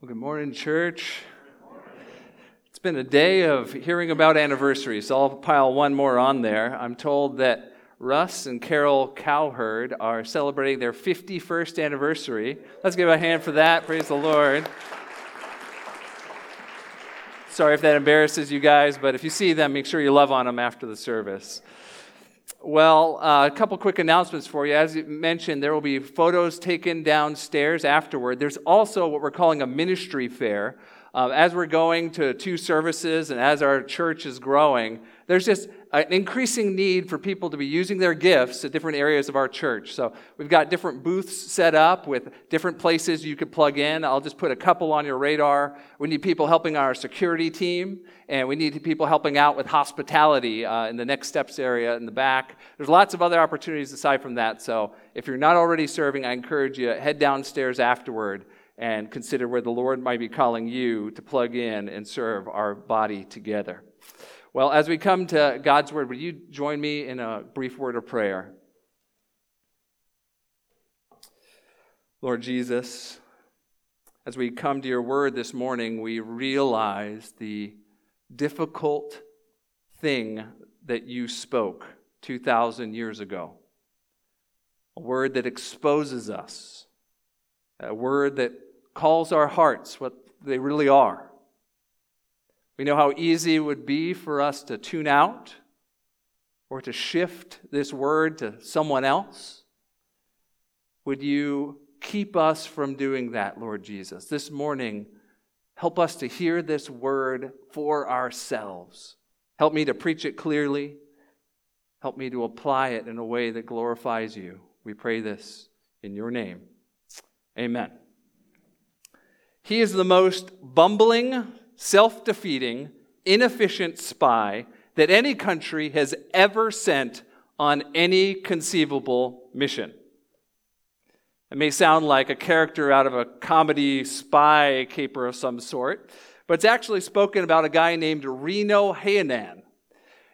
Well, good morning, church. It's been a day of hearing about anniversaries, I'll pile one more on there. I'm told that Russ and Carol Cowherd are celebrating their 51st anniversary. Let's give a hand for that. Praise the Lord. Sorry if that embarrasses you guys, but if you see them, make sure you love on them after the service. Well, uh, a couple quick announcements for you. As you mentioned, there will be photos taken downstairs afterward. There's also what we're calling a ministry fair. Uh, as we're going to two services and as our church is growing, there's just an increasing need for people to be using their gifts at different areas of our church. So we've got different booths set up with different places you could plug in. I'll just put a couple on your radar. We need people helping our security team, and we need people helping out with hospitality uh, in the next steps area in the back. There's lots of other opportunities aside from that. So if you're not already serving, I encourage you head downstairs afterward and consider where the Lord might be calling you to plug in and serve our body together. Well, as we come to God's word, would you join me in a brief word of prayer? Lord Jesus, as we come to your word this morning, we realize the difficult thing that you spoke 2,000 years ago. A word that exposes us, a word that calls our hearts what they really are. We know how easy it would be for us to tune out or to shift this word to someone else. Would you keep us from doing that, Lord Jesus? This morning, help us to hear this word for ourselves. Help me to preach it clearly. Help me to apply it in a way that glorifies you. We pray this in your name. Amen. He is the most bumbling, self defeating, inefficient spy that any country has ever sent on any conceivable mission. It may sound like a character out of a comedy spy caper of some sort, but it's actually spoken about a guy named Reno Hayhanen.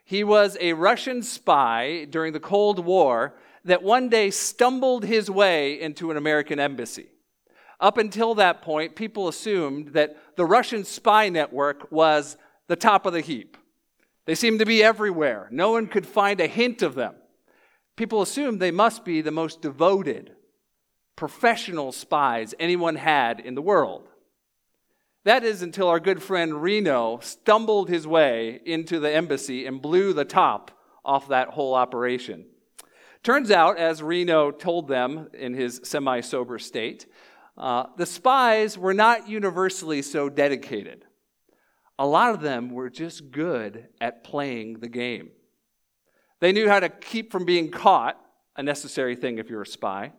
He was a Russian spy during the Cold War that one day stumbled his way into an American embassy. Up until that point, people assumed that the Russian spy network was the top of the heap. They seemed to be everywhere. No one could find a hint of them. People assumed they must be the most devoted, professional spies anyone had in the world. That is until our good friend Reno stumbled his way into the embassy and blew the top off that whole operation. Turns out, as Reno told them in his semi sober state, uh, the spies were not universally so dedicated. A lot of them were just good at playing the game. They knew how to keep from being caught, a necessary thing if you're a spy.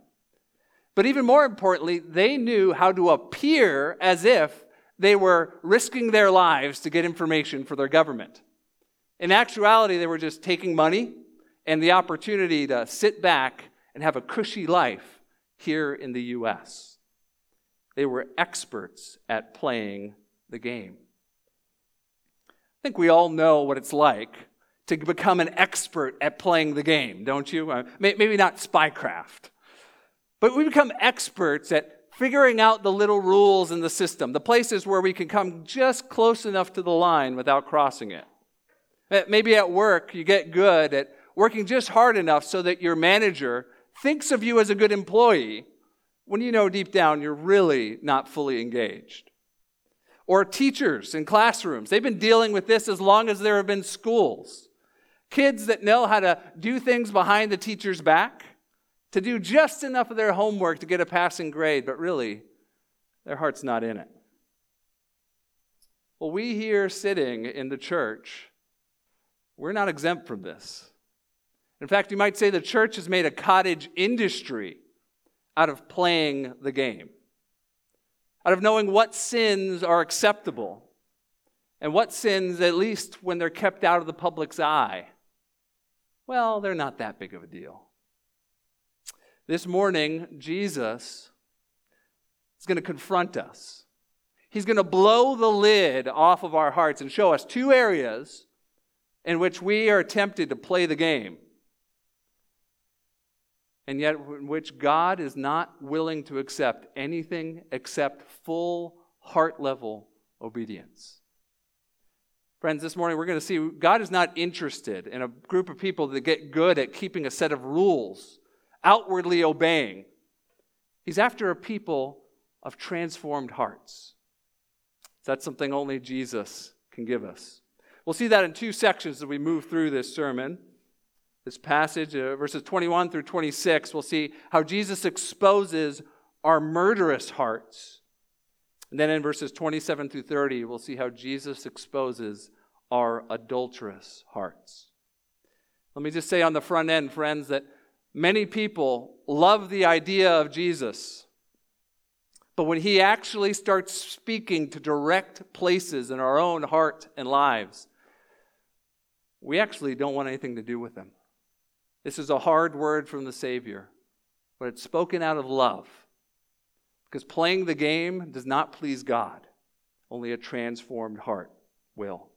But even more importantly, they knew how to appear as if they were risking their lives to get information for their government. In actuality, they were just taking money and the opportunity to sit back and have a cushy life here in the U.S. They were experts at playing the game. I think we all know what it's like to become an expert at playing the game, don't you? Uh, maybe not spycraft, but we become experts at figuring out the little rules in the system, the places where we can come just close enough to the line without crossing it. Uh, maybe at work, you get good at working just hard enough so that your manager thinks of you as a good employee when you know deep down you're really not fully engaged. Or teachers in classrooms, they've been dealing with this as long as there have been schools. Kids that know how to do things behind the teacher's back, to do just enough of their homework to get a passing grade, but really, their heart's not in it. Well, we here sitting in the church, we're not exempt from this. In fact, you might say the church has made a cottage industry out of playing the game, out of knowing what sins are acceptable and what sins, at least when they're kept out of the public's eye, well, they're not that big of a deal. This morning, Jesus is going to confront us. He's going to blow the lid off of our hearts and show us two areas in which we are tempted to play the game and yet in which God is not willing to accept anything except full, heart level obedience. Friends, this morning we're going to see God is not interested in a group of people that get good at keeping a set of rules, outwardly obeying. He's after a people of transformed hearts. That's something only Jesus can give us. We'll see that in two sections as we move through this sermon. This passage, uh, verses 21 through 26, we'll see how Jesus exposes our murderous hearts. And then in verses 27 through 30, we'll see how Jesus exposes our adulterous hearts. Let me just say on the front end, friends, that many people love the idea of Jesus. But when he actually starts speaking to direct places in our own heart and lives, we actually don't want anything to do with him. This is a hard word from the Savior, but it's spoken out of love. Because playing the game does not please God, only a transformed heart will.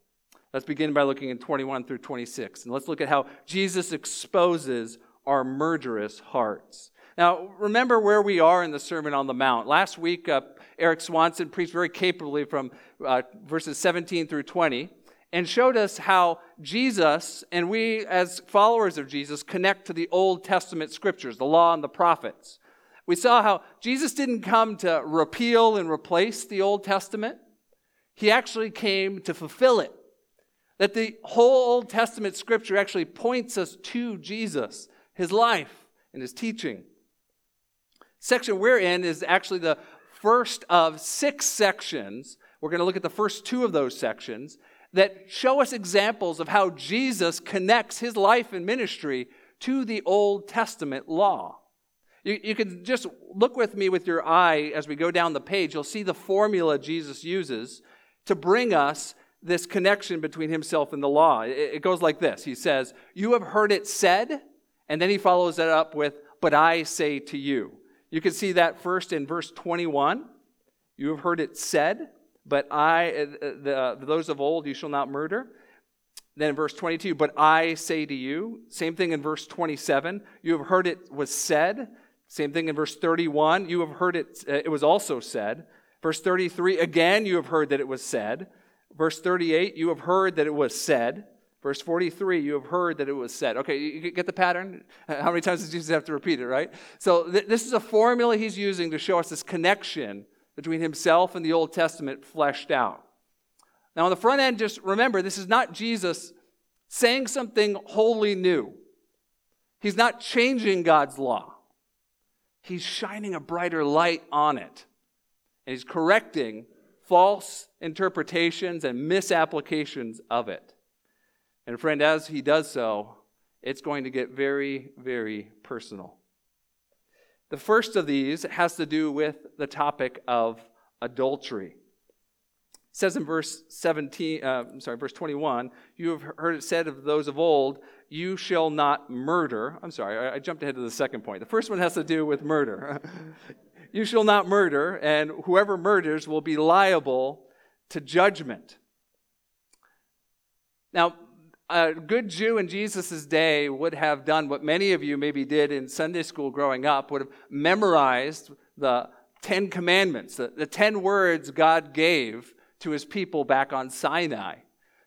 Let's begin by looking in 21 through 26, and let's look at how Jesus exposes our murderous hearts. Now, remember where we are in the Sermon on the Mount. Last week, uh, Eric Swanson preached very capably from uh, verses 17 through 20 and showed us how Jesus and we, as followers of Jesus, connect to the Old Testament scriptures, the law and the prophets. We saw how Jesus didn't come to repeal and replace the Old Testament, he actually came to fulfill it. That the whole Old Testament scripture actually points us to Jesus, his life, and his teaching. Section we're in is actually the first of six sections. We're going to look at the first two of those sections that show us examples of how Jesus connects his life and ministry to the Old Testament law. You, you can just look with me with your eye as we go down the page. You'll see the formula Jesus uses to bring us this connection between himself and the law. It, it goes like this He says, You have heard it said, and then he follows it up with, But I say to you. You can see that first in verse 21. You have heard it said, but I, uh, the, uh, those of old, you shall not murder. Then in verse 22, but I say to you. Same thing in verse 27. You have heard it was said. Same thing in verse 31. You have heard it, uh, it was also said. Verse 33, again, you have heard that it was said. Verse 38, you have heard that it was said. Verse 43, you have heard that it was said. Okay, you get the pattern? How many times does Jesus have to repeat it, right? So th- this is a formula he's using to show us this connection between himself and the Old Testament fleshed out. Now, on the front end, just remember this is not Jesus saying something wholly new. He's not changing God's law, He's shining a brighter light on it. And He's correcting false interpretations and misapplications of it. And, friend, as He does so, it's going to get very, very personal. The first of these has to do with the topic of adultery. It says in verse 17, uh, sorry, verse 21, you have heard it said of those of old, you shall not murder. I'm sorry, I jumped ahead to the second point. The first one has to do with murder. you shall not murder, and whoever murders will be liable to judgment. Now, a good Jew in Jesus' day would have done what many of you maybe did in Sunday school growing up, would have memorized the Ten Commandments, the, the ten words God gave to his people back on Sinai.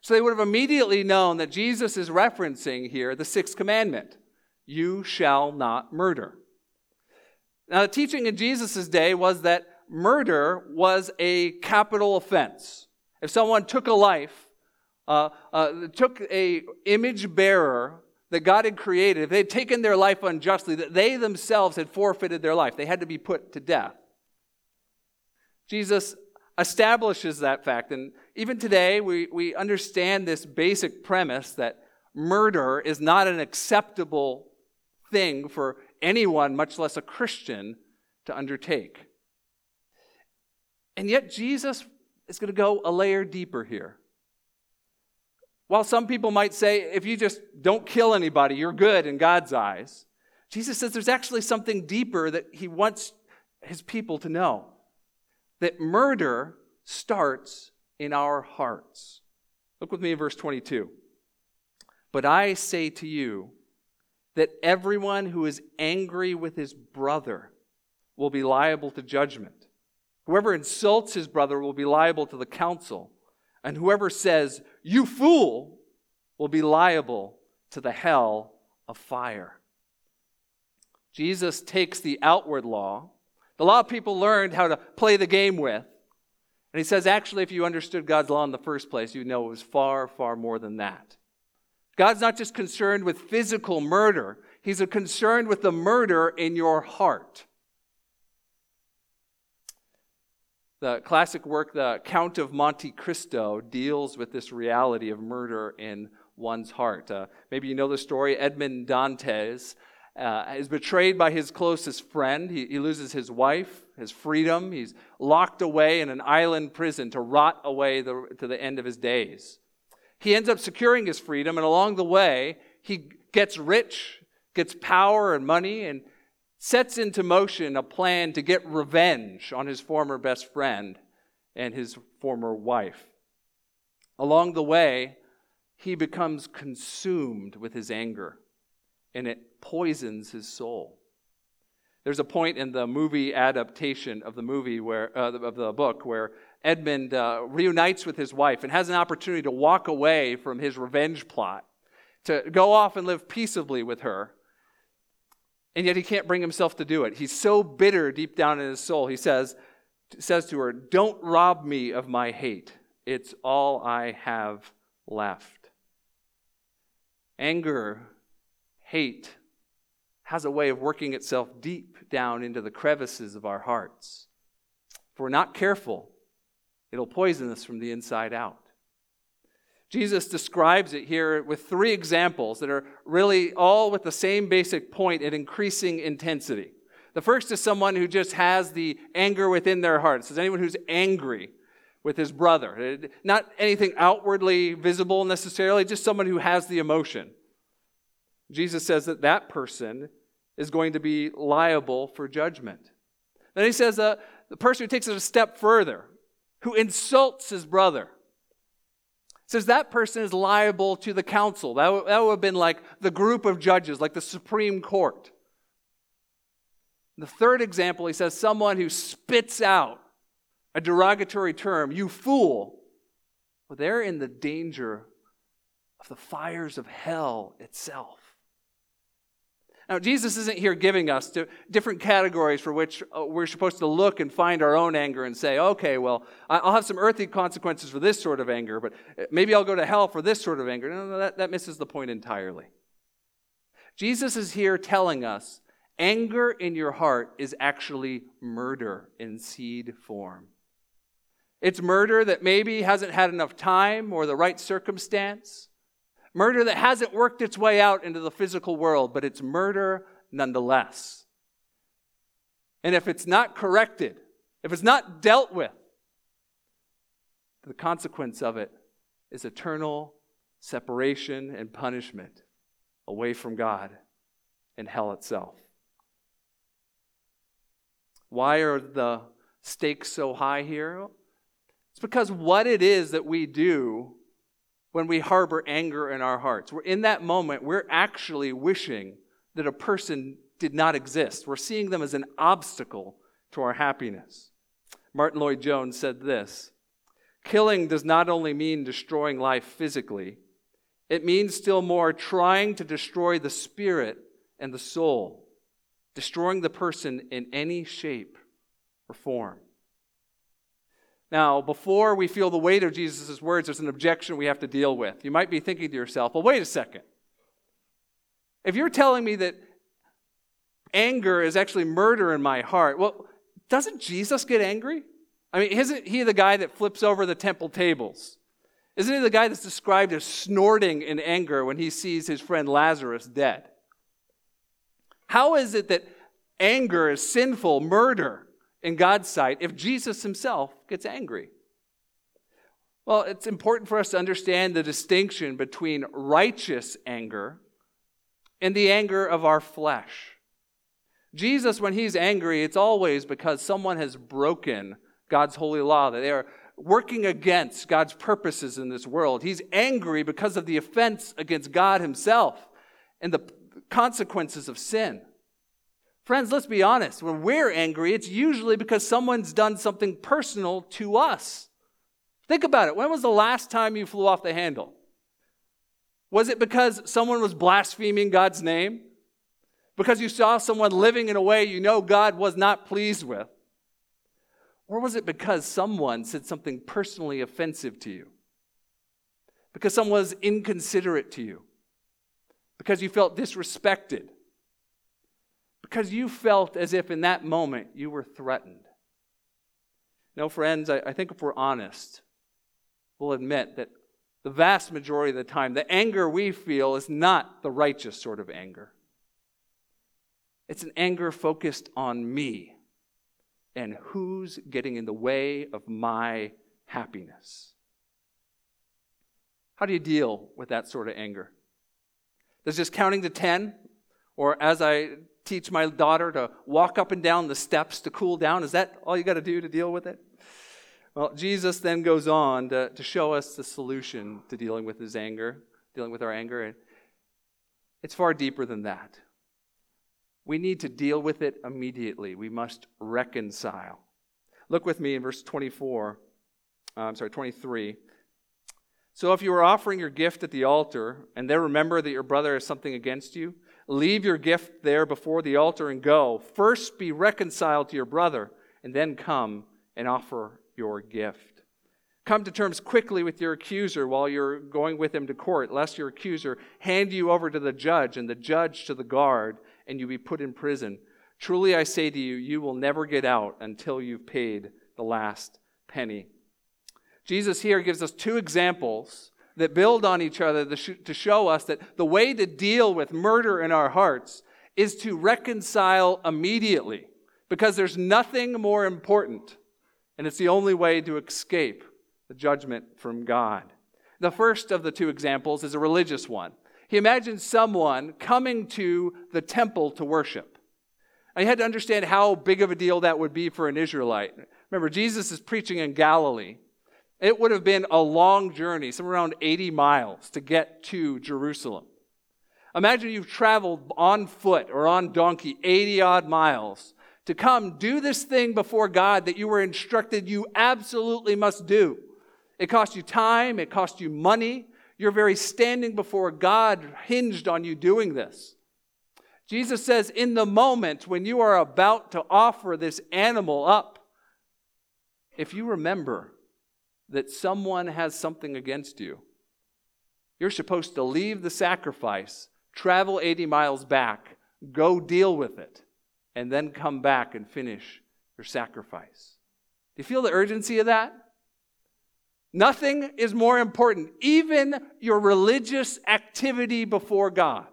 So they would have immediately known that Jesus is referencing here the sixth commandment you shall not murder. Now, the teaching in Jesus' day was that murder was a capital offense. If someone took a life, uh, uh, took a image bearer that God had created, if they had taken their life unjustly, that they themselves had forfeited their life, they had to be put to death. Jesus establishes that fact. And even today, we, we understand this basic premise that murder is not an acceptable thing for anyone, much less a Christian, to undertake. And yet, Jesus is going to go a layer deeper here. While some people might say, if you just don't kill anybody, you're good in God's eyes, Jesus says there's actually something deeper that he wants his people to know that murder starts in our hearts. Look with me in verse 22. But I say to you that everyone who is angry with his brother will be liable to judgment. Whoever insults his brother will be liable to the council, and whoever says, You fool, will be liable to the hell of fire. Jesus takes the outward law, the law people learned how to play the game with, and he says, actually, if you understood God's law in the first place, you'd know it was far, far more than that. God's not just concerned with physical murder, He's concerned with the murder in your heart. The classic work, The Count of Monte Cristo, deals with this reality of murder in one's heart. Uh, maybe you know the story. Edmond Dantes uh, is betrayed by his closest friend. He, he loses his wife, his freedom. He's locked away in an island prison to rot away the, to the end of his days. He ends up securing his freedom, and along the way, he gets rich, gets power and money, and sets into motion a plan to get revenge on his former best friend and his former wife. Along the way, he becomes consumed with his anger, and it poisons his soul. There's a point in the movie adaptation of the movie where uh, of the book where Edmond uh, reunites with his wife and has an opportunity to walk away from his revenge plot, to go off and live peaceably with her. And yet he can't bring himself to do it. He's so bitter deep down in his soul. He says, says to her, Don't rob me of my hate. It's all I have left. Anger, hate, has a way of working itself deep down into the crevices of our hearts. If we're not careful, it'll poison us from the inside out. Jesus describes it here with three examples that are really all with the same basic point at increasing intensity. The first is someone who just has the anger within their heart. It says anyone who's angry with his brother. Not anything outwardly visible necessarily, just someone who has the emotion. Jesus says that that person is going to be liable for judgment. Then he says uh, the person who takes it a step further, who insults his brother, says that person is liable to the council. That, w- that would have been like the group of judges, like the Supreme Court. The third example, he says someone who spits out a derogatory term, you fool. Well, they're in the danger of the fires of hell itself. Now, Jesus isn't here giving us different categories for which uh, we're supposed to look and find our own anger and say, okay, well, I'll have some earthly consequences for this sort of anger, but uh, maybe I'll go to hell for this sort of anger. No, no, that, that misses the point entirely. Jesus is here telling us anger in your heart is actually murder in seed form. It's murder that maybe hasn't had enough time or the right circumstance. Murder that hasn't worked its way out into the physical world, but it's murder nonetheless. And if it's not corrected, if it's not dealt with, the consequence of it is eternal separation and punishment away from God and hell itself. Why are the stakes so high here? It's because what it is that we do when we harbor anger in our hearts. We're in that moment, we're actually wishing that a person did not exist. We're seeing them as an obstacle to our happiness. Martyn Lloyd-Jones said this Killing does not only mean destroying life physically, it means still more trying to destroy the spirit and the soul, destroying the person in any shape or form. Now, before we feel the weight of Jesus' words, there's an objection we have to deal with. You might be thinking to yourself, well, wait a second. If you're telling me that anger is actually murder in my heart, well, doesn't Jesus get angry? I mean, isn't he the guy that flips over the temple tables? Isn't he the guy that's described as snorting in anger when he sees his friend Lazarus dead? How is it that anger is sinful, murder? In God's sight if Jesus himself gets angry? Well, it's important for us to understand the distinction between righteous anger and the anger of our flesh. Jesus, when he's angry, it's always because someone has broken God's holy law, that they are working against God's purposes in this world. He's angry because of the offense against God himself and the consequences of sin. Friends, let's be honest. When we're angry, it's usually because someone's done something personal to us. Think about it. When was the last time you flew off the handle? Was it because someone was blaspheming God's name? Because you saw someone living in a way you know God was not pleased with? Or was it because someone said something personally offensive to you? Because someone was inconsiderate to you? Because you felt disrespected? Because you felt as if in that moment you were threatened? No, friends, I, I think if we're honest, we'll admit that the vast majority of the time, the anger we feel is not the righteous sort of anger. It's an anger focused on me and who's getting in the way of my happiness. How do you deal with that sort of anger? Does just counting to 10, or as I teach my daughter to walk up and down the steps to cool down, is that all you got to do to deal with it? Well, Jesus then goes on to, to show us the solution to dealing with his anger, dealing with our anger. It's far deeper than that. We need to deal with it immediately. We must reconcile. Look with me in verse 24. Uh, I'm sorry, 23. So if you are offering your gift at the altar and there remember that your brother has something against you, leave your gift there before the altar and go. First be reconciled to your brother and then come and offer your gift. Come to terms quickly with your accuser while you're going with him to court, lest your accuser hand you over to the judge and the judge to the guard, and you be put in prison. Truly I say to you, you will never get out until you've paid the last penny. Jesus here gives us two examples that build on each other to show us that the way to deal with murder in our hearts is to reconcile immediately because there's nothing more important and it's the only way to escape the judgment from God. The first of the two examples is a religious one. He imagines someone coming to the temple to worship. I had to understand how big of a deal that would be for an Israelite. Remember, Jesus is preaching in Galilee. It would have been a long journey, somewhere around 80 miles, to get to Jerusalem. Imagine you've traveled on foot or on donkey 80 odd miles to come do this thing before God that you were instructed you absolutely must do. It cost you time, it cost you money. Your very standing before God hinged on you doing this. Jesus says, in the moment when you are about to offer this animal up, if you remember that someone has something against you, you're supposed to leave the sacrifice, travel 80 miles back, go deal with it and then come back and finish your sacrifice. Do you feel the urgency of that? Nothing is more important, even your religious activity before God.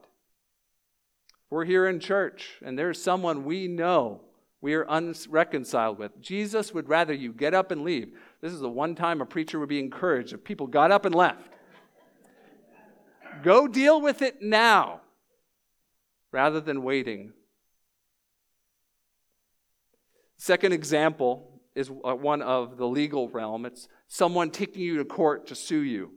We're here in church, and there's someone we know we are unreconciled with. Jesus would rather you get up and leave. This is the one time a preacher would be encouraged if people got up and left. Go deal with it now rather than waiting Second example is uh, one of the legal realm. It's someone taking you to court to sue you.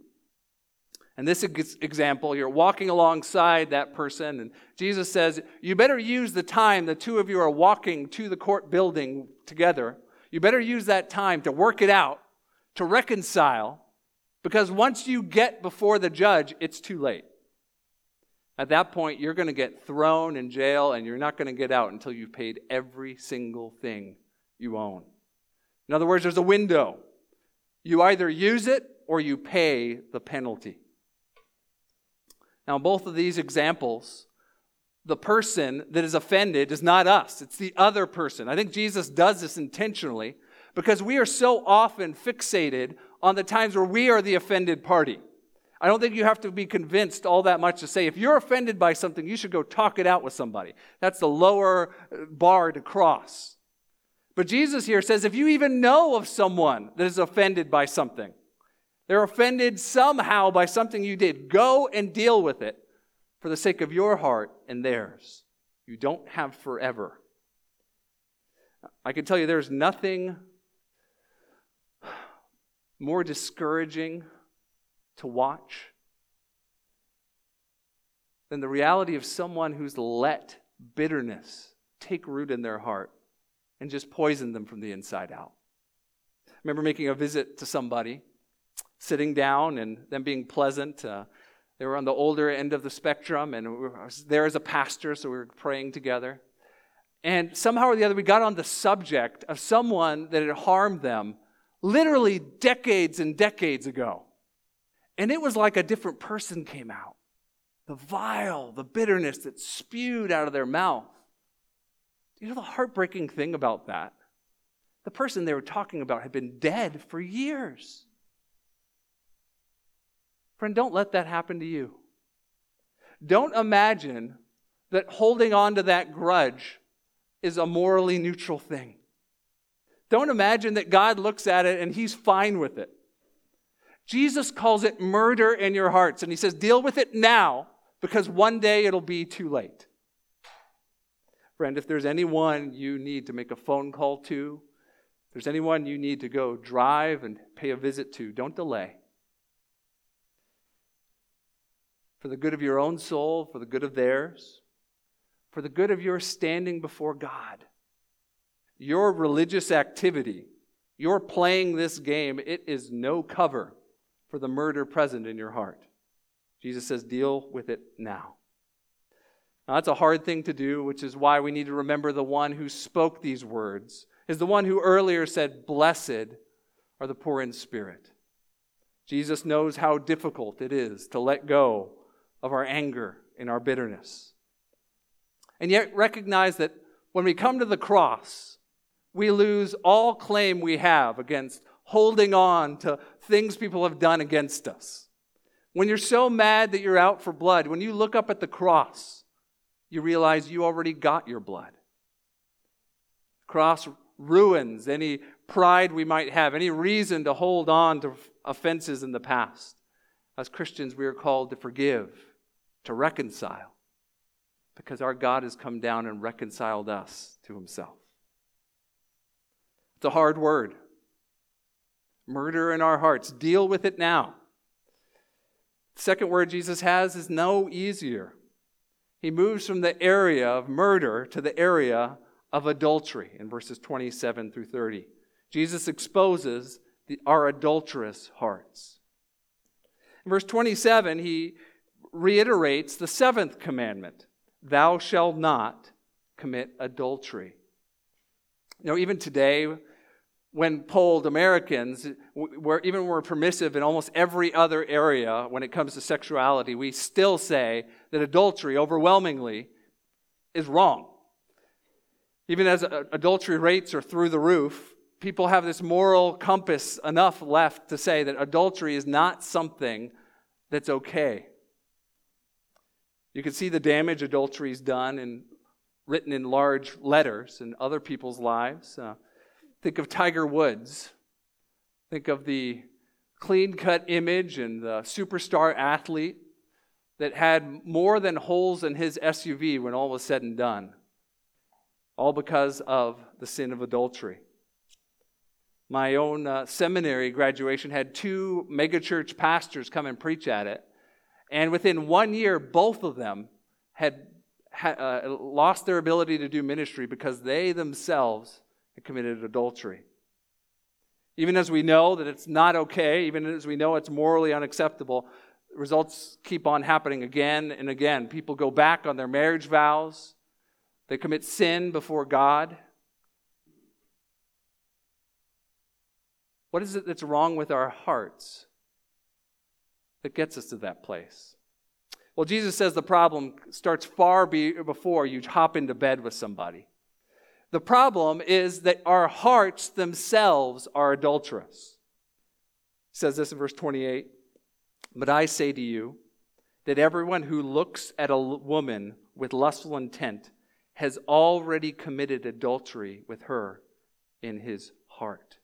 And this example, you're walking alongside that person, and Jesus says, You better use the time the two of you are walking to the court building together. You better use that time to work it out, to reconcile, because once you get before the judge, it's too late. At that point, you're going to get thrown in jail and you're not going to get out until you've paid every single thing you own. In other words, there's a window. You either use it or you pay the penalty. Now, both of these examples, the person that is offended is not us, it's the other person. I think Jesus does this intentionally because we are so often fixated on the times where we are the offended party. I don't think you have to be convinced all that much to say if you're offended by something, you should go talk it out with somebody. That's the lower uh, bar to cross. But Jesus here says if you even know of someone that is offended by something, they're offended somehow by something you did, go and deal with it for the sake of your heart and theirs. You don't have forever. I can tell you there's nothing more discouraging to watch than the reality of someone who's let bitterness take root in their heart and just poison them from the inside out. I remember making a visit to somebody, sitting down and them being pleasant. Uh, they were on the older end of the spectrum, and was there as a pastor, so we were praying together. And somehow or the other, we got on the subject of someone that had harmed them literally decades and decades ago. And it was like a different person came out. The vile, the bitterness that spewed out of their mouth. You know the heartbreaking thing about that? The person they were talking about had been dead for years. Friend, don't let that happen to you. Don't imagine that holding on to that grudge is a morally neutral thing. Don't imagine that God looks at it and he's fine with it. Jesus calls it murder in your hearts, and he says, deal with it now because one day it'll be too late. Friend, if there's anyone you need to make a phone call to, if there's anyone you need to go drive and pay a visit to, don't delay. For the good of your own soul, for the good of theirs, for the good of your standing before God. Your religious activity, your playing this game, it is no cover for the murder present in your heart. Jesus says, deal with it now. Now, that's a hard thing to do, which is why we need to remember the one who spoke these words is the one who earlier said, Blessed are the poor in spirit. Jesus knows how difficult it is to let go of our anger and our bitterness. And yet recognize that when we come to the cross, we lose all claim we have against holding on to things people have done against us. When you're so mad that you're out for blood, when you look up at the cross, you realize you already got your blood. The cross ruins any pride we might have, any reason to hold on to offenses in the past. As Christians, we are called to forgive, to reconcile, because our God has come down and reconciled us to himself. It's a hard word. Murder in our hearts. Deal with it now. The second word Jesus has is no easier. He moves from the area of murder to the area of adultery in verses 27 through 30. Jesus exposes the, our adulterous hearts. In verse 27, he reiterates the seventh commandment Thou shalt not commit adultery. Know, even today, when polled Americans, we're, even we're permissive in almost every other area when it comes to sexuality, we still say that adultery overwhelmingly is wrong. Even as uh, adultery rates are through the roof, people have this moral compass enough left to say that adultery is not something that's okay. You can see the damage adultery's done and written in large letters in other people's lives. Uh, Think of Tiger Woods. Think of the clean cut image and the superstar athlete that had more than holes in his SUV when all was said and done, all because of the sin of adultery. My own uh, seminary graduation had two megachurch pastors come and preach at it. And within one year, both of them had, had uh, lost their ability to do ministry because they themselves had committed adultery. Even as we know that it's not okay, even as we know it's morally unacceptable, results keep on happening again and again. People go back on their marriage vows, they commit sin before God. What is it that's wrong with our hearts that gets us to that place? Well, Jesus says the problem starts far before you hop into bed with somebody. The problem is that our hearts themselves are adulterous. He says this in verse 28 But I say to you that everyone who looks at a woman with lustful intent has already committed adultery with her in his heart.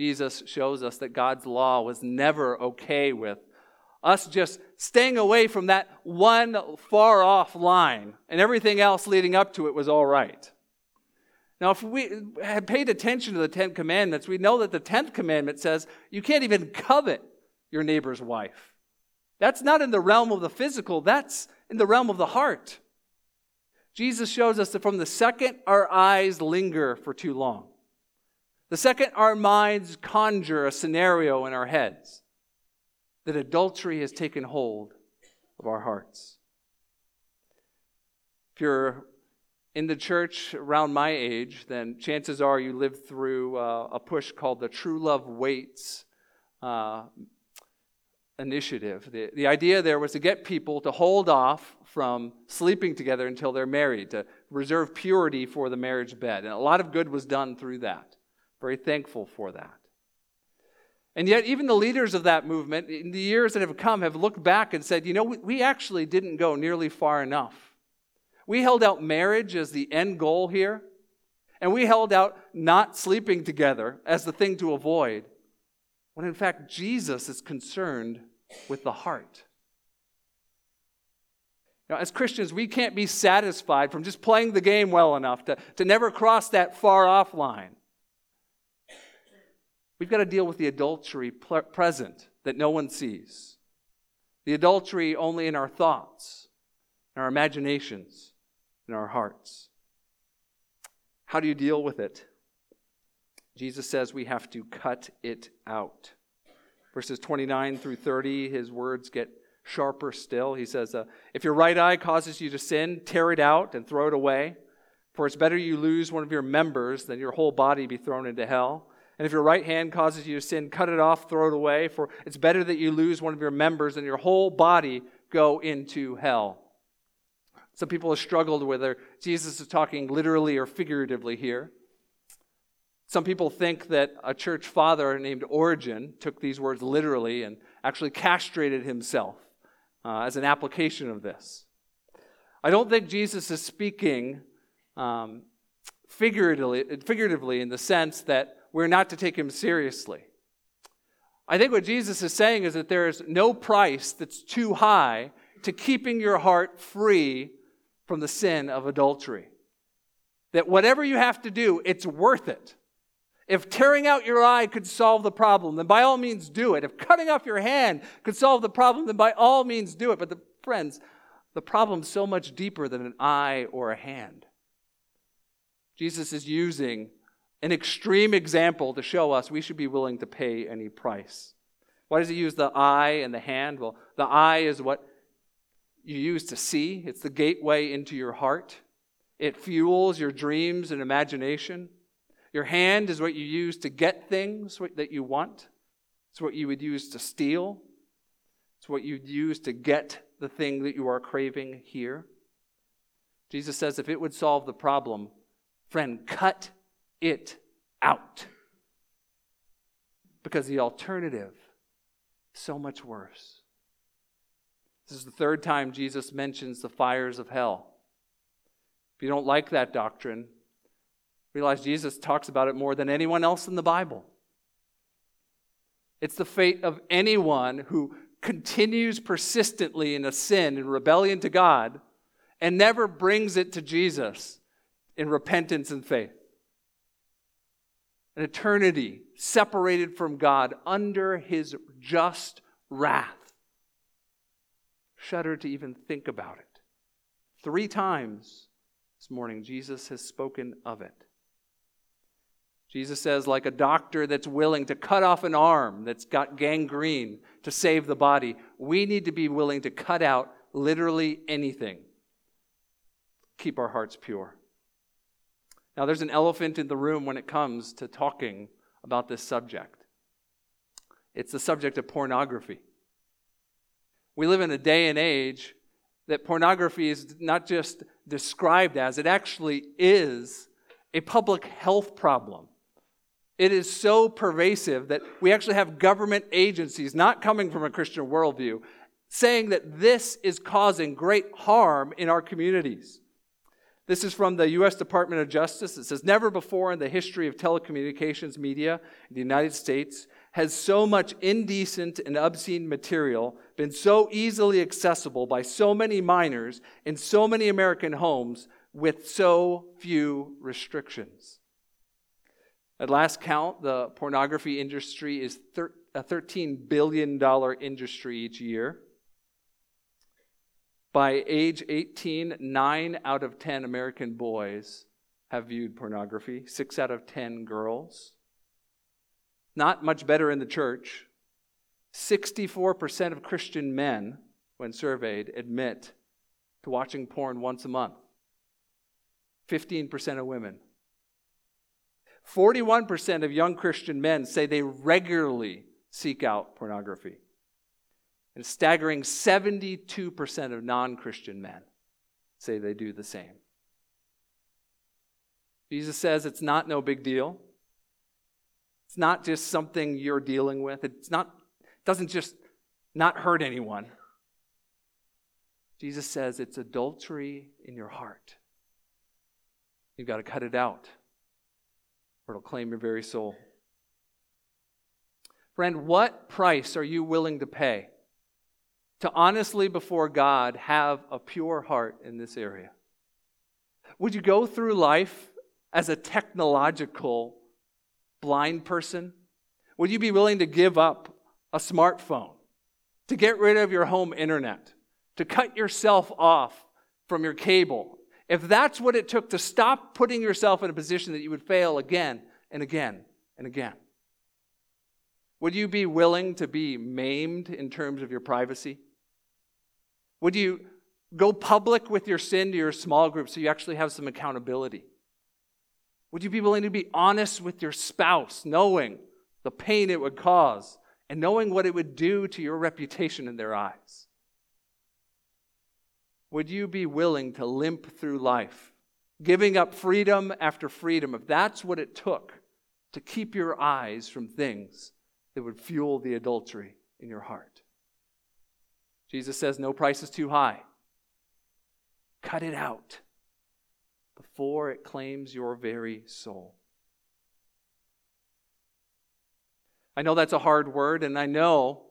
Jesus shows us that God's law was never okay with us just staying away from that one far off line, and everything else leading up to it was all right. Now, if we had paid attention to the Ten Commandments, we know that the Tenth Commandment says you can't even covet your neighbor's wife. That's not in the realm of the physical, that's in the realm of the heart. Jesus shows us that from the second our eyes linger for too long, the second our minds conjure a scenario in our heads, that adultery has taken hold of our hearts. If you're in the church around my age, then chances are you lived through uh, a push called the True Love Waits uh, initiative. The, the idea there was to get people to hold off from sleeping together until they're married, to reserve purity for the marriage bed. And a lot of good was done through that. Very thankful for that. And yet, even the leaders of that movement, in the years that have come, have looked back and said, you know, we, actually didn't go nearly far enough. We held out marriage as the end goal here, and we held out not sleeping together as the thing to avoid, when in fact, Jesus is concerned with the heart. Now, as Christians, we can't be satisfied from just playing the game well enough to, to never cross that far off line. We've got to deal with the adultery present that no one sees, the adultery only in our thoughts, in our imaginations, in our hearts. How do you deal with it? Jesus says we have to cut it out. Verses 29 through 30, his words get sharper still. He says, uh, If your right eye causes you to sin, tear it out and throw it away. For it's better you lose one of your members than your whole body be thrown into hell. And if your right hand causes you to sin, cut it off, throw it away, for it's better that you lose one of your members than your whole body go into hell. Some people have struggled whether Jesus is talking literally or figuratively here. Some people think that a church father named Origen took these words literally and actually castrated himself uh, as an application of this. I don't think Jesus is speaking um, figuratively, figuratively in the sense that we're not to take him seriously. I think what Jesus is saying is that there is no price that's too high to keeping your heart free from the sin of adultery. That whatever you have to do, it's worth it. If tearing out your eye could solve the problem, then by all means do it. If cutting off your hand could solve the problem, then by all means do it. But the friends, the problem's so much deeper than an eye or a hand. Jesus is using an extreme example to show us we should be willing to pay any price. Why does he use the eye and the hand? Well, the eye is what you use to see, it's the gateway into your heart. It fuels your dreams and imagination. Your hand is what you use to get things that you want. It's what you would use to steal. It's what you'd use to get the thing that you are craving here. Jesus says if it would solve the problem, friend, cut it out. Because the alternative is so much worse. This is the third time Jesus mentions the fires of hell. If you don't like that doctrine, realize Jesus talks about it more than anyone else in the Bible. It's the fate of anyone who continues persistently in a sin in rebellion to God and never brings it to Jesus in repentance and faith an eternity separated from God under his just wrath. Shudder to even think about it. Three times this morning, Jesus has spoken of it. Jesus says, like a doctor that's willing to cut off an arm that's got gangrene to save the body, we need to be willing to cut out literally anything. Keep our hearts pure. Now, there's an elephant in the room when it comes to talking about this subject. It's the subject of pornography. We live in a day and age that pornography is not just described as, it actually is a public health problem. It is so pervasive that we actually have government agencies, not coming from a Christian worldview, saying that this is causing great harm in our communities. This is from the U.S. Department of Justice. It says Never before in the history of telecommunications media in the United States has so much indecent and obscene material been so easily accessible by so many minors in so many American homes with so few restrictions. At last count, the pornography industry is a $13 billion industry each year. By age 18, nine out of 10 American boys have viewed pornography, six out of 10 girls. Not much better in the church. 64% of Christian men, when surveyed, admit to watching porn once a month. 15% of women. 41% of young Christian men say they regularly seek out pornography. And staggering 72% of non Christian men say they do the same. Jesus says it's not no big deal. It's not just something you're dealing with. It's not it doesn't just not hurt anyone. Jesus says it's adultery in your heart. You've got to cut it out, or it'll claim your very soul. Friend, what price are you willing to pay to honestly before God have a pure heart in this area? Would you go through life as a technological blind person? Would you be willing to give up a smartphone, to get rid of your home internet, to cut yourself off from your cable? If that's what it took to stop putting yourself in a position that you would fail again and again and again, would you be willing to be maimed in terms of your privacy? Would you go public with your sin to your small group so you actually have some accountability? Would you be willing to be honest with your spouse, knowing the pain it would cause and knowing what it would do to your reputation in their eyes? Would you be willing to limp through life, giving up freedom after freedom, if that's what it took to keep your eyes from things that would fuel the adultery in your heart? Jesus says, No price is too high. Cut it out before it claims your very soul. I know that's a hard word, and I know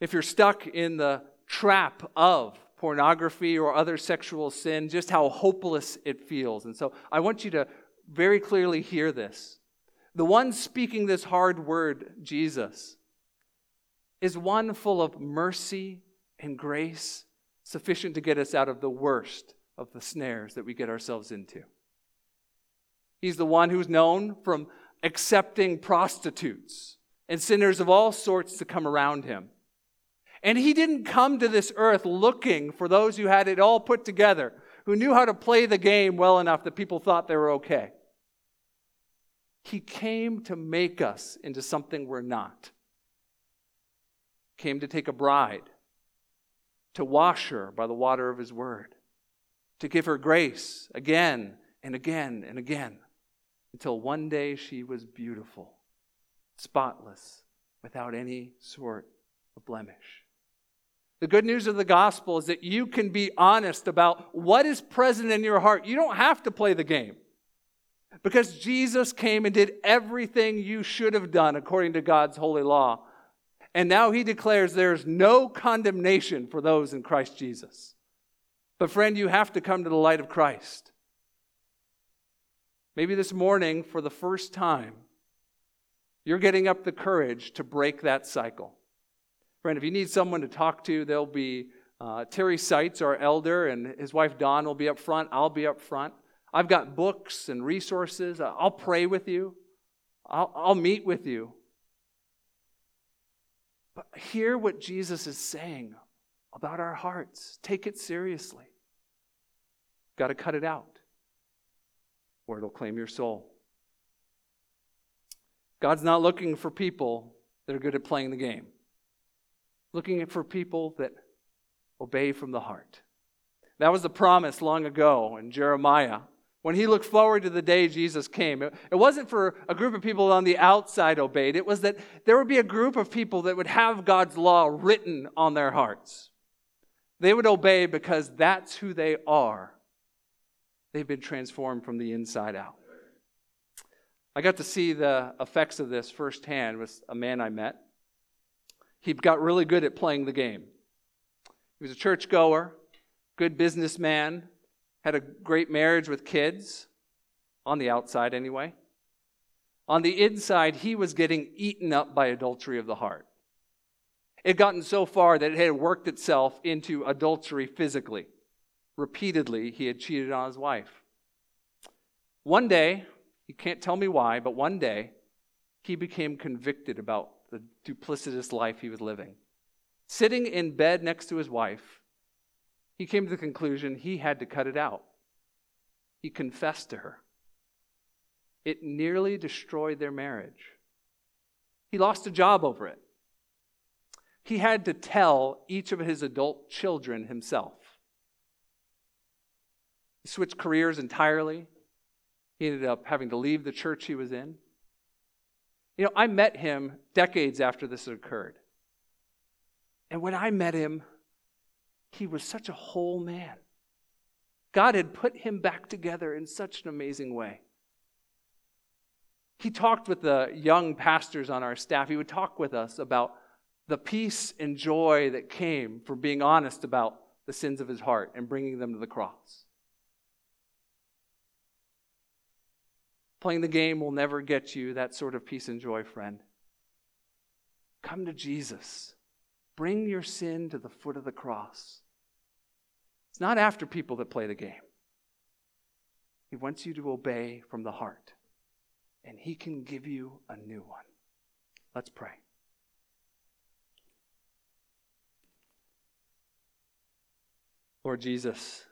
if you're stuck in the trap of pornography or other sexual sin, just how hopeless it feels. And so I want you to very clearly hear this. The one speaking this hard word, Jesus, is one full of mercy and grace, sufficient to get us out of the worst of the snares that we get ourselves into. He's the one who's known from accepting prostitutes and sinners of all sorts to come around him. And he didn't come to this earth looking for those who had it all put together, who knew how to play the game well enough that people thought they were okay. He came to make us into something we're not. Came to take a bride, to wash her by the water of his word, to give her grace again and again and again until one day she was beautiful, spotless, without any sort of blemish. The good news of the gospel is that you can be honest about what is present in your heart. You don't have to play the game because Jesus came and did everything you should have done according to God's holy law. And now he declares there's no condemnation for those in Christ Jesus. But, friend, you have to come to the light of Christ. Maybe this morning, for the first time, you're getting up the courage to break that cycle. Friend, if you need someone to talk to, there'll be uh, Terry Seitz, our elder, and his wife Dawn will be up front. I'll be up front. I've got books and resources. I'll pray with you, I'll, I'll meet with you. But hear what Jesus is saying about our hearts. Take it seriously. Got to cut it out, or it'll claim your soul. God's not looking for people that are good at playing the game, looking for people that obey from the heart. That was the promise long ago in Jeremiah when he looked forward to the day Jesus came. It, wasn't for a group of people on the outside obeyed, it was that there would be a group of people that would have God's law written on their hearts. They would obey because that's who they are They've been transformed from the inside out. I got to see the effects of this firsthand with a man I met. He got really good at playing the game. He was a churchgoer, good businessman, had a great marriage with kids, on the outside anyway. On the inside, he was getting eaten up by adultery of the heart. It had gotten so far that it had worked itself into adultery physically. Repeatedly, he had cheated on his wife. One day, he can't tell me why, but one day, he became convicted about the duplicitous life he was living. Sitting in bed next to his wife, he came to the conclusion he had to cut it out. He confessed to her. It nearly destroyed their marriage. He lost a job over it. He had to tell each of his adult children himself. He switched careers entirely. He ended up having to leave the church he was in. You know, I met him decades after this occurred. And when I met him, he was such a whole man. God had put him back together in such an amazing way. He talked with the young pastors on our staff. He would talk with us about the peace and joy that came from being honest about the sins of his heart and bringing them to the cross. Playing the game will never get you that sort of peace and joy, friend. Come to Jesus. Bring your sin to the foot of the cross. It's not after people that play the game. He wants you to obey from the heart, and He can give you a new one. Let's pray. Lord Jesus,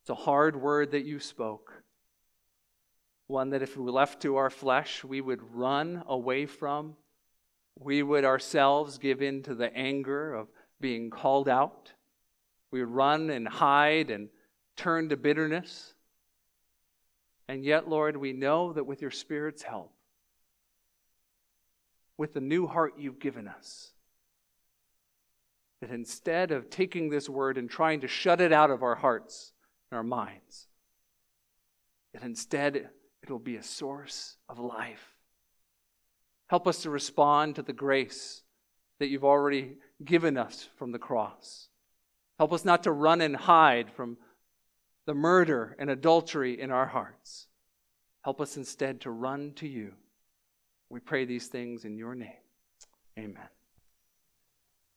it's a hard word that you spoke. One that if we left to our flesh, we would run away from we would ourselves give in to the anger of being called out. We run and hide and turn to bitterness. And yet, Lord, we know that with your Spirit's help, with the new heart you've given us, that instead of taking this word and trying to shut it out of our hearts and our minds, that instead it'll be a source of life Help us to respond to the grace that you've already given us from the cross. Help us not to run and hide from the murder and adultery in our hearts. Help us instead to run to you. We pray these things in your name. Amen.